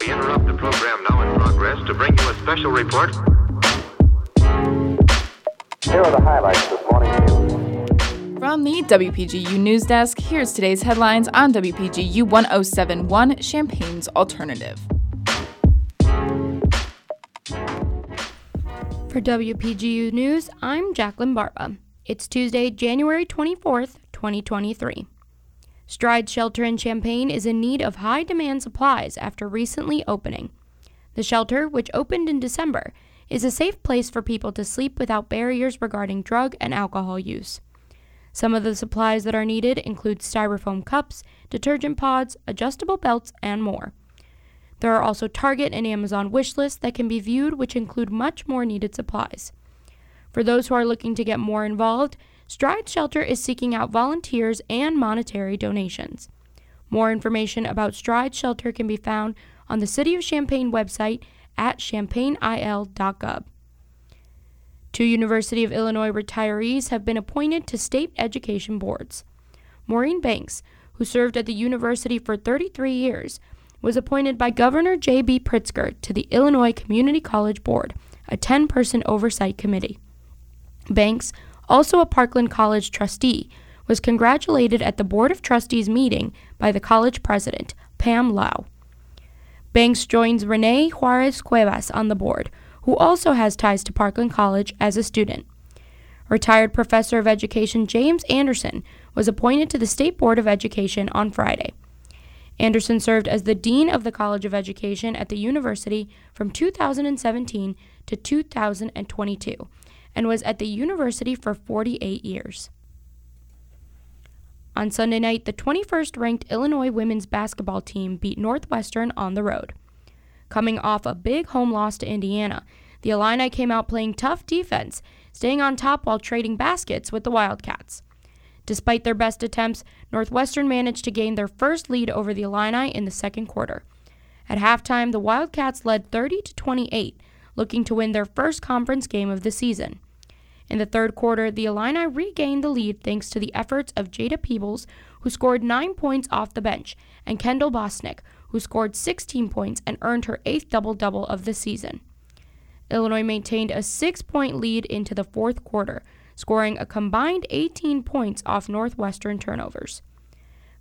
We interrupt the program now in progress to bring you a special report. Here are the highlights this morning's news. From the WPGU News Desk, here's today's headlines on WPGU 1071 Champaign's Alternative. For WPGU News, I'm Jacqueline Barba. It's Tuesday, January 24th, 2023. Stride Shelter in Champaign is in need of high demand supplies after recently opening. The shelter, which opened in December, is a safe place for people to sleep without barriers regarding drug and alcohol use. Some of the supplies that are needed include styrofoam cups, detergent pods, adjustable belts, and more. There are also Target and Amazon wish lists that can be viewed, which include much more needed supplies. For those who are looking to get more involved, Stride Shelter is seeking out volunteers and monetary donations. More information about Stride Shelter can be found on the City of Champaign website at champaignil.gov. Two University of Illinois retirees have been appointed to state education boards. Maureen Banks, who served at the university for 33 years, was appointed by Governor J.B. Pritzker to the Illinois Community College Board, a 10 person oversight committee. Banks also a Parkland College trustee, was congratulated at the Board of Trustees meeting by the college president, Pam Lau. Banks joins Renee Juarez Cuevas on the board, who also has ties to Parkland College as a student. Retired Professor of Education James Anderson was appointed to the State Board of Education on Friday. Anderson served as the Dean of the College of Education at the university from 2017 to 2022 and was at the university for 48 years. On Sunday night, the 21st ranked Illinois women's basketball team beat Northwestern on the road. Coming off a big home loss to Indiana, the Illini came out playing tough defense, staying on top while trading baskets with the Wildcats. Despite their best attempts, Northwestern managed to gain their first lead over the Illini in the second quarter. At halftime, the Wildcats led 30 to 28, looking to win their first conference game of the season. In the third quarter, the Illini regained the lead thanks to the efforts of Jada Peebles, who scored nine points off the bench, and Kendall Bostic, who scored 16 points and earned her eighth double double of the season. Illinois maintained a six point lead into the fourth quarter, scoring a combined 18 points off Northwestern turnovers.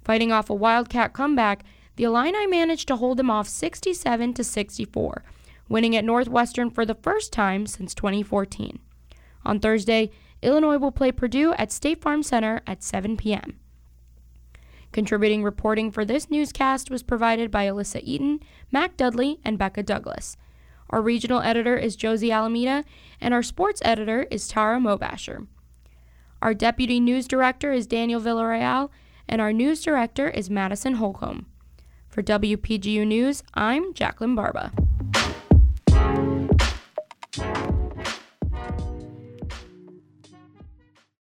Fighting off a Wildcat comeback, the Illini managed to hold them off 67 to 64 winning at Northwestern for the first time since 2014. On Thursday, Illinois will play Purdue at State Farm Center at 7 p.m. Contributing reporting for this newscast was provided by Alyssa Eaton, Mac Dudley, and Becca Douglas. Our regional editor is Josie Alameda, and our sports editor is Tara Mobasher. Our deputy news director is Daniel Villarreal, and our news director is Madison Holcomb. For WPGU News, I'm Jacqueline Barba.